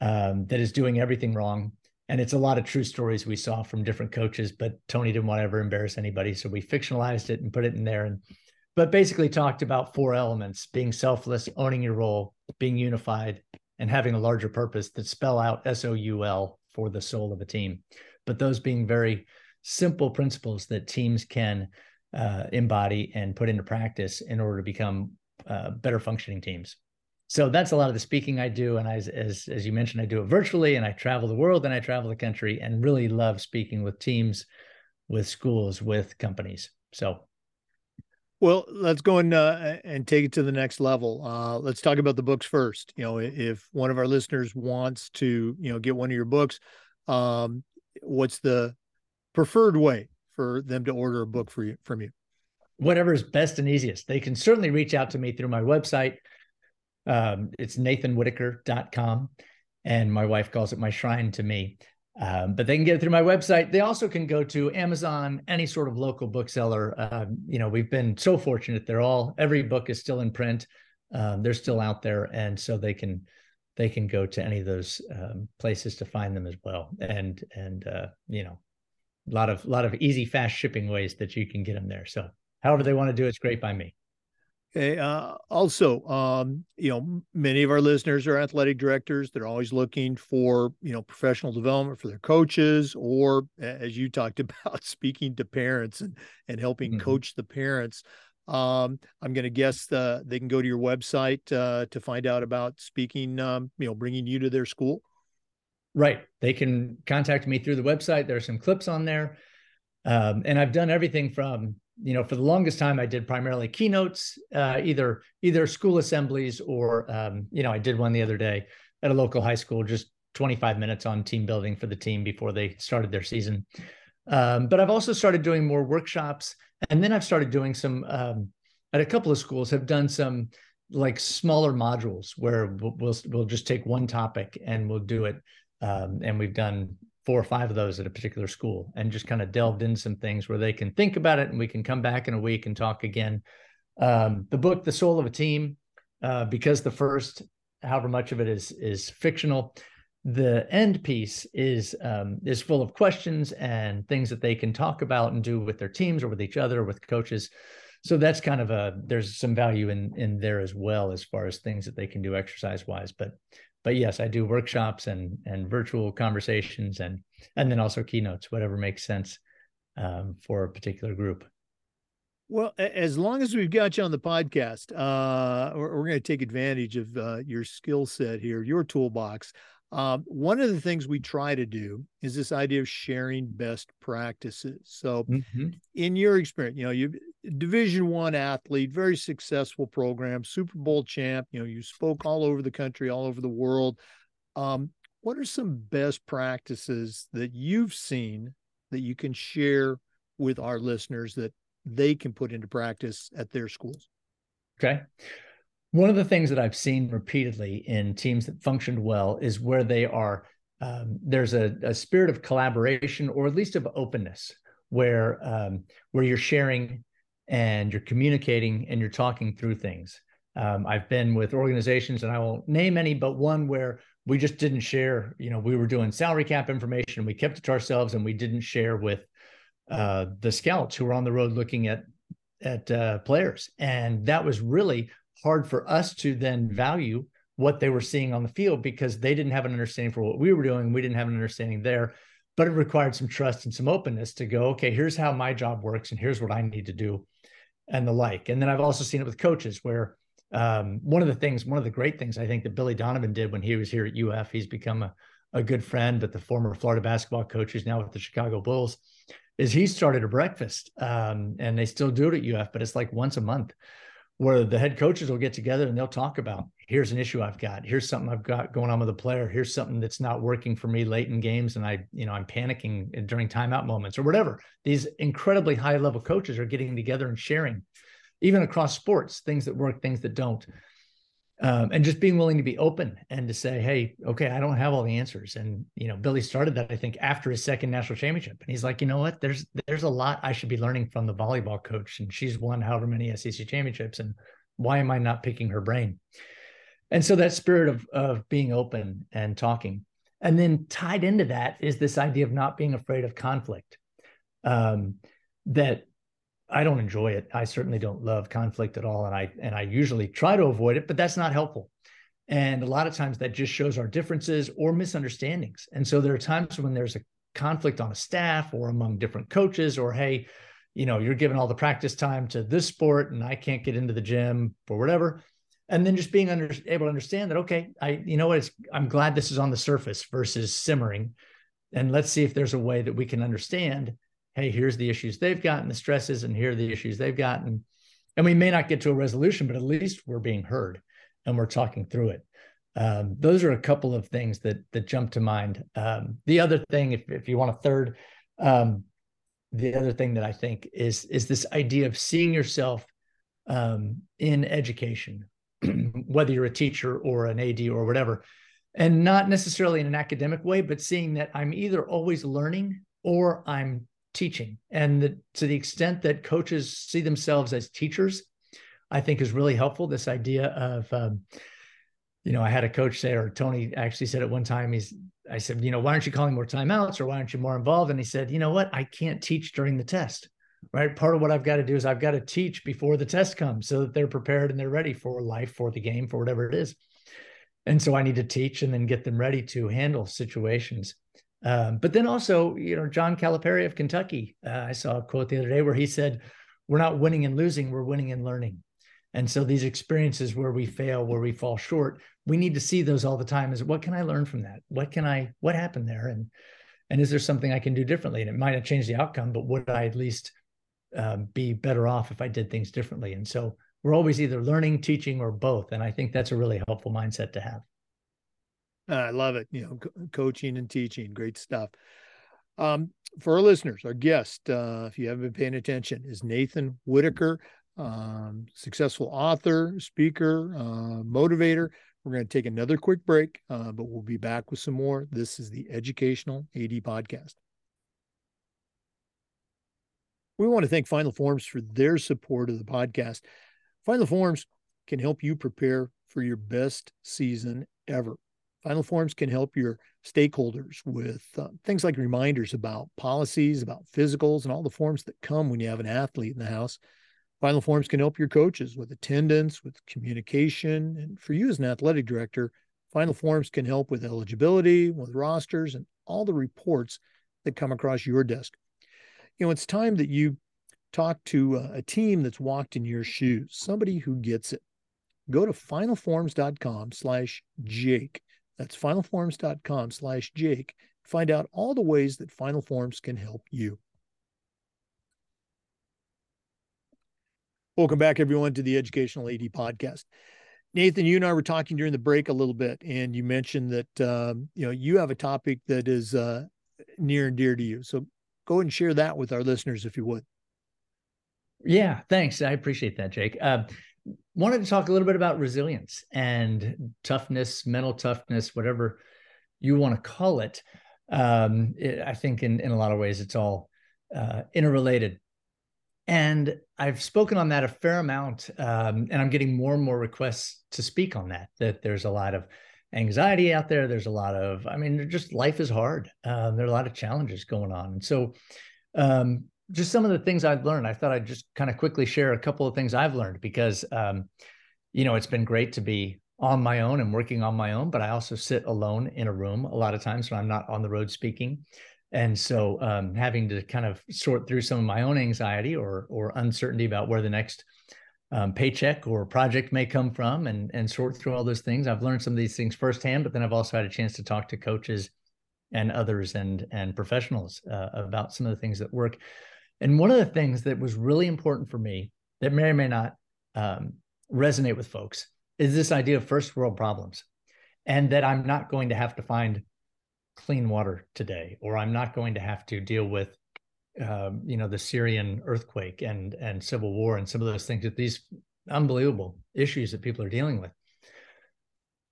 um, that is doing everything wrong and it's a lot of true stories we saw from different coaches but tony didn't want to ever embarrass anybody so we fictionalized it and put it in there and but basically talked about four elements being selfless owning your role being unified and having a larger purpose that spell out s-o-u-l for the soul of a team but those being very simple principles that teams can uh, embody and put into practice in order to become uh, better functioning teams so that's a lot of the speaking I do. And I, as, as you mentioned, I do it virtually and I travel the world and I travel the country and really love speaking with teams, with schools, with companies. So. Well, let's go and, uh, and take it to the next level. Uh, let's talk about the books first. You know, if one of our listeners wants to, you know, get one of your books, um, what's the preferred way for them to order a book for you from you? Whatever is best and easiest. They can certainly reach out to me through my website, um, it's nathanwhitaker.com. And my wife calls it my shrine to me. Um, but they can get it through my website. They also can go to Amazon, any sort of local bookseller. Uh, you know, we've been so fortunate. They're all every book is still in print. Um, they're still out there, and so they can they can go to any of those um, places to find them as well. And and uh, you know, a lot of a lot of easy, fast shipping ways that you can get them there. So however they want to do it's great by me. Okay. Uh, also, um, you know, many of our listeners are athletic directors. They're always looking for, you know, professional development for their coaches, or as you talked about, speaking to parents and and helping mm-hmm. coach the parents. Um, I'm going to guess uh, they can go to your website uh, to find out about speaking, um, you know, bringing you to their school. Right. They can contact me through the website. There are some clips on there. Um, and I've done everything from, you know, for the longest time, I did primarily keynotes, uh, either either school assemblies or, um, you know, I did one the other day at a local high school, just 25 minutes on team building for the team before they started their season. Um, but I've also started doing more workshops, and then I've started doing some um, at a couple of schools. Have done some like smaller modules where we'll, we'll, we'll just take one topic and we'll do it. Um, and we've done four or five of those at a particular school, and just kind of delved into some things where they can think about it, and we can come back in a week and talk again. Um, the book, The Soul of a Team, uh, because the first, however much of it is is fictional the end piece is um, is full of questions and things that they can talk about and do with their teams or with each other or with coaches so that's kind of a there's some value in in there as well as far as things that they can do exercise wise but but yes i do workshops and and virtual conversations and and then also keynotes whatever makes sense um, for a particular group well, as long as we've got you on the podcast, uh, we're, we're going to take advantage of uh, your skill set here, your toolbox. Um, one of the things we try to do is this idea of sharing best practices. So, mm-hmm. in your experience, you know, you Division One athlete, very successful program, Super Bowl champ. You know, you spoke all over the country, all over the world. Um, what are some best practices that you've seen that you can share with our listeners that they can put into practice at their schools? Okay. One of the things that I've seen repeatedly in teams that functioned well is where they are um, there's a, a, spirit of collaboration or at least of openness where um, where you're sharing and you're communicating and you're talking through things. Um, I've been with organizations and I won't name any, but one where we just didn't share. You know, we were doing salary cap information, we kept it to ourselves, and we didn't share with uh, the scouts who were on the road looking at at uh, players, and that was really hard for us to then value what they were seeing on the field because they didn't have an understanding for what we were doing. We didn't have an understanding there, but it required some trust and some openness to go, okay, here's how my job works and here's what I need to do and the like. And then I've also seen it with coaches where um, one of the things, one of the great things I think that Billy Donovan did when he was here at UF, he's become a, a good friend, but the former Florida basketball coach who's now with the Chicago Bulls, is he started a breakfast um, and they still do it at UF, but it's like once a month where the head coaches will get together and they'll talk about here's an issue I've got, here's something I've got going on with a player, here's something that's not working for me late in games, and I, you know, I'm panicking during timeout moments or whatever. These incredibly high level coaches are getting together and sharing, even across sports, things that work, things that don't um, and just being willing to be open and to say, "Hey, okay, I don't have all the answers." And you know, Billy started that I think after his second national championship, and he's like, "You know what? There's there's a lot I should be learning from the volleyball coach, and she's won however many SEC championships, and why am I not picking her brain?" And so that spirit of of being open and talking, and then tied into that is this idea of not being afraid of conflict. Um, that I don't enjoy it. I certainly don't love conflict at all, and I and I usually try to avoid it, but that's not helpful. And a lot of times that just shows our differences or misunderstandings. And so there are times when there's a conflict on a staff or among different coaches, or hey, you know, you're giving all the practice time to this sport, and I can't get into the gym or whatever. And then just being under, able to understand that, okay, I, you know what, I'm glad this is on the surface versus simmering, and let's see if there's a way that we can understand hey, here's the issues they've gotten, the stresses, and here are the issues they've gotten. And we may not get to a resolution, but at least we're being heard and we're talking through it. Um, those are a couple of things that that jump to mind. Um, the other thing, if, if you want a third, um, the other thing that I think is is this idea of seeing yourself um, in education, whether you're a teacher or an AD or whatever, and not necessarily in an academic way, but seeing that I'm either always learning or I'm teaching. And the, to the extent that coaches see themselves as teachers, I think is really helpful. This idea of, um, you know, I had a coach say, or Tony actually said at one time, he's, I said, you know, why aren't you calling more timeouts or why aren't you more involved? And he said, you know what? I can't teach during the test. right? Part of what I've got to do is I've got to teach before the test comes so that they're prepared and they're ready for life, for the game, for whatever it is. And so I need to teach and then get them ready to handle situations. Um, but then also, you know, John Calipari of Kentucky, uh, I saw a quote the other day where he said, We're not winning and losing, we're winning and learning. And so these experiences where we fail, where we fall short, we need to see those all the time is what can I learn from that? What can I, what happened there? And, and is there something I can do differently? And it might not change the outcome, but would I at least um, be better off if I did things differently? And so we're always either learning, teaching, or both. And I think that's a really helpful mindset to have. I love it. You know, co- coaching and teaching, great stuff. Um, for our listeners, our guest, uh, if you haven't been paying attention, is Nathan Whitaker, um, successful author, speaker, uh, motivator. We're going to take another quick break, uh, but we'll be back with some more. This is the Educational AD Podcast. We want to thank Final Forms for their support of the podcast. Final Forms can help you prepare for your best season ever. Final Forms can help your stakeholders with uh, things like reminders about policies, about physicals, and all the forms that come when you have an athlete in the house. Final Forms can help your coaches with attendance, with communication. And for you as an athletic director, Final Forms can help with eligibility, with rosters, and all the reports that come across your desk. You know, it's time that you talk to a, a team that's walked in your shoes, somebody who gets it. Go to finalforms.com slash Jake. That's finalforms.com slash Jake. Find out all the ways that Final Forms can help you. Welcome back, everyone, to the Educational AD podcast. Nathan, you and I were talking during the break a little bit, and you mentioned that um, you know you have a topic that is uh, near and dear to you. So go ahead and share that with our listeners, if you would. Yeah, thanks. I appreciate that, Jake. Uh, wanted to talk a little bit about resilience and toughness, mental toughness, whatever you want to call it. Um, it I think in in a lot of ways it's all uh, interrelated. And I've spoken on that a fair amount, um, and I'm getting more and more requests to speak on that. That there's a lot of anxiety out there. There's a lot of, I mean, just life is hard. Uh, there are a lot of challenges going on, and so um, just some of the things I've learned. I thought I'd just kind of quickly share a couple of things I've learned because, um, you know, it's been great to be on my own and working on my own, but I also sit alone in a room a lot of times when I'm not on the road speaking and so um, having to kind of sort through some of my own anxiety or or uncertainty about where the next um, paycheck or project may come from and and sort through all those things i've learned some of these things firsthand but then i've also had a chance to talk to coaches and others and and professionals uh, about some of the things that work and one of the things that was really important for me that may or may not um, resonate with folks is this idea of first world problems and that i'm not going to have to find clean water today, or I'm not going to have to deal with, um, you know, the Syrian earthquake and and civil war and some of those things. That these unbelievable issues that people are dealing with.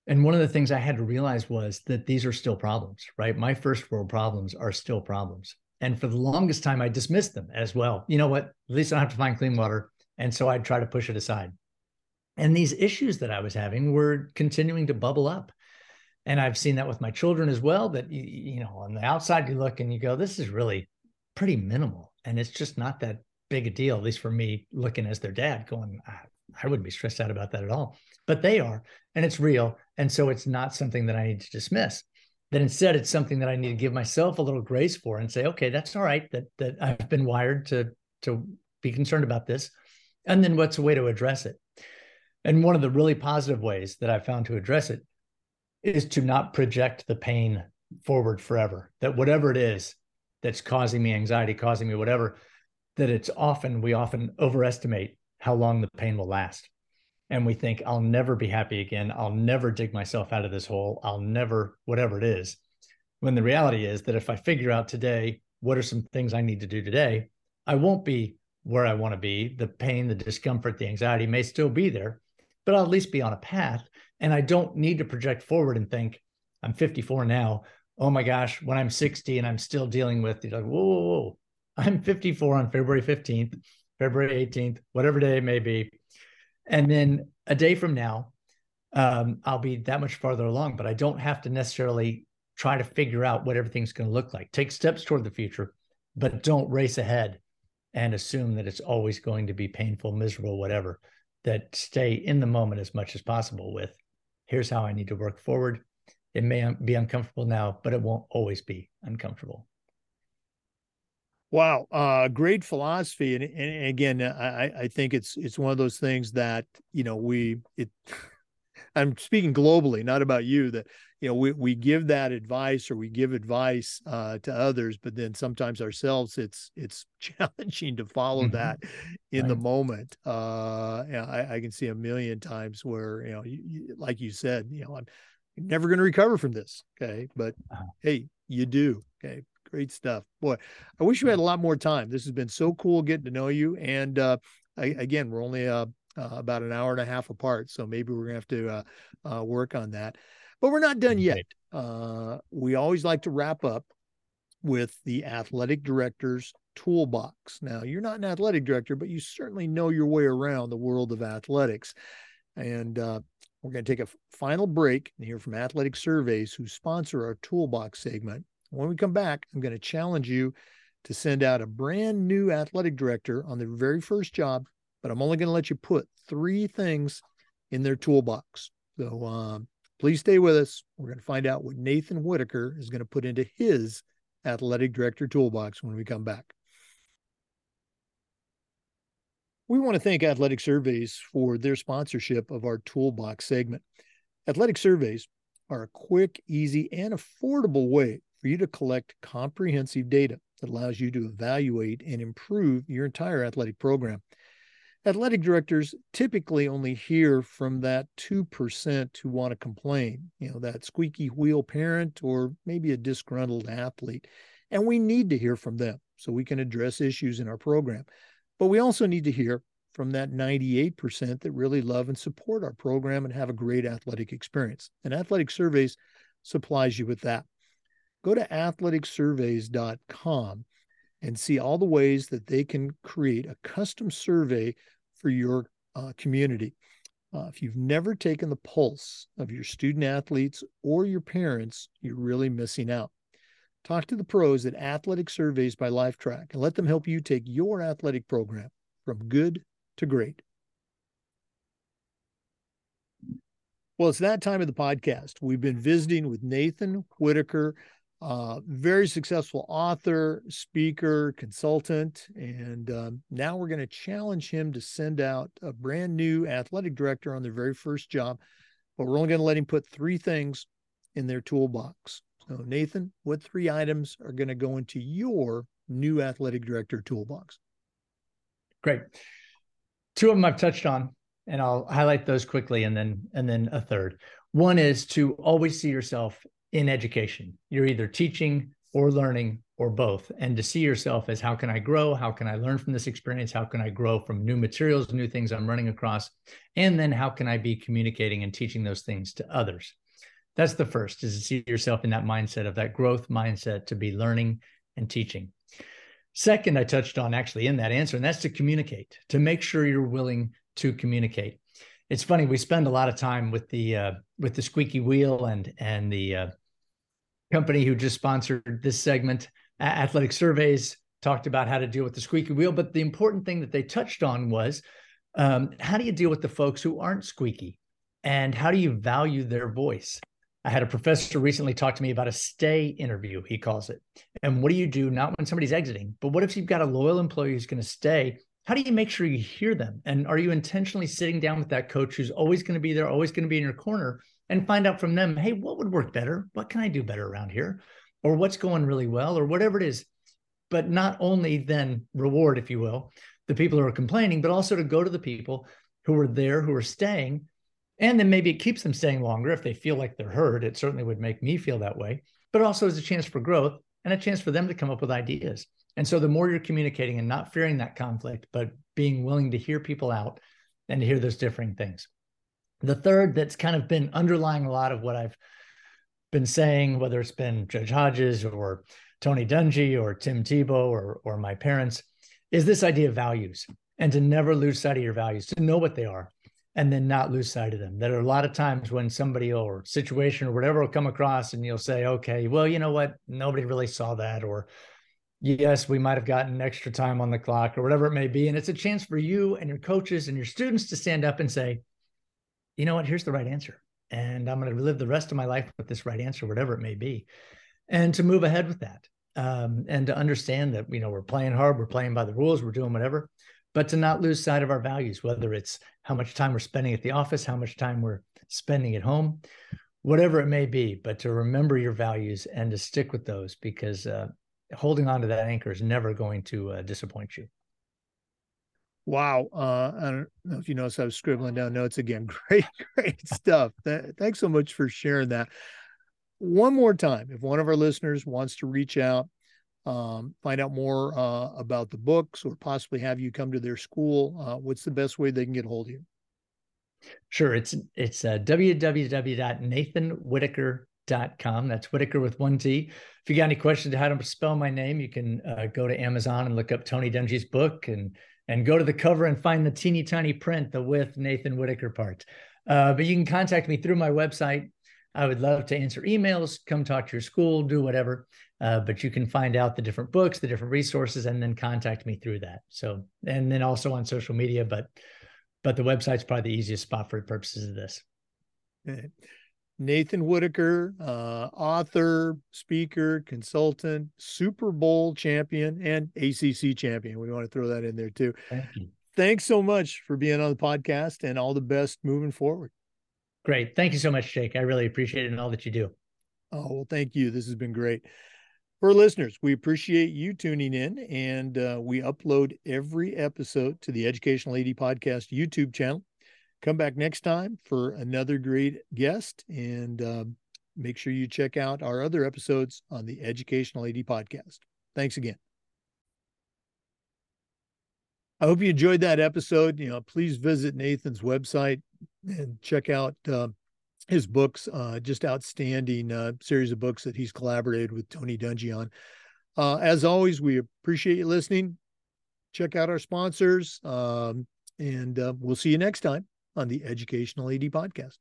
And one of the things I had to realize was that these are still problems, right? My first world problems are still problems. And for the longest time, I dismissed them as well. You know what? At least I don't have to find clean water. And so I'd try to push it aside. And these issues that I was having were continuing to bubble up and I've seen that with my children as well. That you, know, on the outside you look and you go, this is really pretty minimal, and it's just not that big a deal. At least for me, looking as their dad, going, I, I wouldn't be stressed out about that at all. But they are, and it's real, and so it's not something that I need to dismiss. That instead, it's something that I need to give myself a little grace for and say, okay, that's all right. That that I've been wired to to be concerned about this, and then what's a way to address it? And one of the really positive ways that I found to address it is to not project the pain forward forever. That whatever it is that's causing me anxiety, causing me whatever, that it's often, we often overestimate how long the pain will last. And we think, I'll never be happy again. I'll never dig myself out of this hole. I'll never, whatever it is. When the reality is that if I figure out today, what are some things I need to do today, I won't be where I want to be. The pain, the discomfort, the anxiety may still be there, but I'll at least be on a path and I don't need to project forward and think, I'm 54 now. Oh my gosh, when I'm 60 and I'm still dealing with, you're like, whoa, whoa, whoa. I'm 54 on February 15th, February 18th, whatever day it may be. And then a day from now, um, I'll be that much farther along, but I don't have to necessarily try to figure out what everything's going to look like. Take steps toward the future, but don't race ahead and assume that it's always going to be painful, miserable, whatever. That stay in the moment as much as possible with here's how I need to work forward. It may be uncomfortable now, but it won't always be uncomfortable. Wow, uh, great philosophy, and, and again, I, I think it's it's one of those things that you know we it. I'm speaking globally, not about you. That you know we we give that advice or we give advice uh, to others, but then sometimes ourselves it's it's challenging to follow mm-hmm. that in right. the moment. Uh, I, I, can see a million times where you know, you, you, like you said, you know, I'm never going to recover from this. Okay, but uh-huh. hey, you do. Okay, great stuff. Boy, I wish we had a lot more time. This has been so cool getting to know you. And uh, I, again, we're only uh, uh, about an hour and a half apart, so maybe we're gonna have to uh, uh, work on that. But we're not done yet. Uh, we always like to wrap up with the athletic director's toolbox. Now, you're not an athletic director, but you certainly know your way around the world of athletics. And uh, we're going to take a final break and hear from Athletic Surveys, who sponsor our toolbox segment. When we come back, I'm going to challenge you to send out a brand new athletic director on their very first job, but I'm only going to let you put three things in their toolbox. So um, please stay with us. We're going to find out what Nathan Whitaker is going to put into his athletic director toolbox when we come back. We want to thank Athletic Surveys for their sponsorship of our toolbox segment. Athletic Surveys are a quick, easy, and affordable way for you to collect comprehensive data that allows you to evaluate and improve your entire athletic program. Athletic directors typically only hear from that 2% who want to complain, you know, that squeaky wheel parent or maybe a disgruntled athlete. And we need to hear from them so we can address issues in our program. But we also need to hear from that 98% that really love and support our program and have a great athletic experience. And Athletic Surveys supplies you with that go to athleticsurveys.com and see all the ways that they can create a custom survey for your uh, community. Uh, if you've never taken the pulse of your student athletes or your parents, you're really missing out. Talk to the pros at Athletic Surveys by Lifetrack and let them help you take your athletic program from good to great. Well, it's that time of the podcast. We've been visiting with Nathan Whitaker uh, very successful author, speaker, consultant. And um, now we're going to challenge him to send out a brand new athletic director on their very first job. But we're only going to let him put three things in their toolbox. So, Nathan, what three items are going to go into your new athletic director toolbox? Great. Two of them I've touched on, and I'll highlight those quickly, and then and then a third. One is to always see yourself in education. You're either teaching or learning or both. And to see yourself as how can I grow? How can I learn from this experience? How can I grow from new materials, new things I'm running across? And then how can I be communicating and teaching those things to others? That's the first is to see yourself in that mindset of that growth mindset to be learning and teaching. Second, I touched on actually in that answer, and that's to communicate, to make sure you're willing to communicate. It's funny, we spend a lot of time with the uh, with the squeaky wheel and and the uh, company who just sponsored this segment, Athletic Surveys, talked about how to deal with the squeaky wheel. But the important thing that they touched on was um, how do you deal with the folks who aren't squeaky and how do you value their voice? I had a professor recently talk to me about a stay interview, he calls it. And what do you do not when somebody's exiting, but what if you've got a loyal employee who's going to stay? How do you make sure you hear them? And are you intentionally sitting down with that coach who's always going to be there, always going to be in your corner and find out from them, hey, what would work better? What can I do better around here? Or what's going really well, or whatever it is. But not only then reward, if you will, the people who are complaining, but also to go to the people who are there, who are staying. And then maybe it keeps them staying longer if they feel like they're heard. It certainly would make me feel that way, but also as a chance for growth and a chance for them to come up with ideas. And so the more you're communicating and not fearing that conflict, but being willing to hear people out and to hear those differing things. The third that's kind of been underlying a lot of what I've been saying, whether it's been Judge Hodges or Tony Dungy or Tim Tebow or, or my parents, is this idea of values and to never lose sight of your values, to know what they are and then not lose sight of them. There are a lot of times when somebody or situation or whatever will come across and you'll say, okay, well, you know what? Nobody really saw that or yes, we might have gotten extra time on the clock or whatever it may be. And it's a chance for you and your coaches and your students to stand up and say, you know what, here's the right answer. And I'm going to live the rest of my life with this right answer, whatever it may be, and to move ahead with that. Um, and to understand that, you know, we're playing hard, we're playing by the rules, we're doing whatever, but to not lose sight of our values, whether it's how much time we're spending at the office, how much time we're spending at home, whatever it may be, but to remember your values and to stick with those because uh, holding on to that anchor is never going to uh, disappoint you. Wow. Uh, I don't know if you notice I was scribbling down notes again. Great, great stuff. thanks so much for sharing that. One more time, if one of our listeners wants to reach out, um, find out more uh, about the books or possibly have you come to their school, uh, what's the best way they can get hold of you? Sure. It's it's uh, www.nathanwhitaker.com. That's Whitaker with one T. If you got any questions how to spell my name, you can uh, go to Amazon and look up Tony Dungy's book and and go to the cover and find the teeny tiny print, the with Nathan Whitaker part. Uh, but you can contact me through my website. I would love to answer emails, come talk to your school, do whatever. Uh, but you can find out the different books, the different resources, and then contact me through that. So, and then also on social media, but but the website's probably the easiest spot for the purposes of this. Nathan Whitaker, uh, author, speaker, consultant, Super Bowl champion, and ACC champion. We want to throw that in there too. Thank you. Thanks so much for being on the podcast and all the best moving forward. Great. Thank you so much, Jake. I really appreciate it and all that you do. Oh, well, thank you. This has been great. For listeners, we appreciate you tuning in, and uh, we upload every episode to the Educational AD Podcast YouTube channel. Come back next time for another great guest, and um, make sure you check out our other episodes on the Educational AD Podcast. Thanks again. I hope you enjoyed that episode. You know, please visit Nathan's website and check out uh, his books, uh, just outstanding uh, series of books that he's collaborated with Tony Dungy on. Uh, as always, we appreciate you listening. Check out our sponsors, um, and uh, we'll see you next time on the Educational AD Podcast.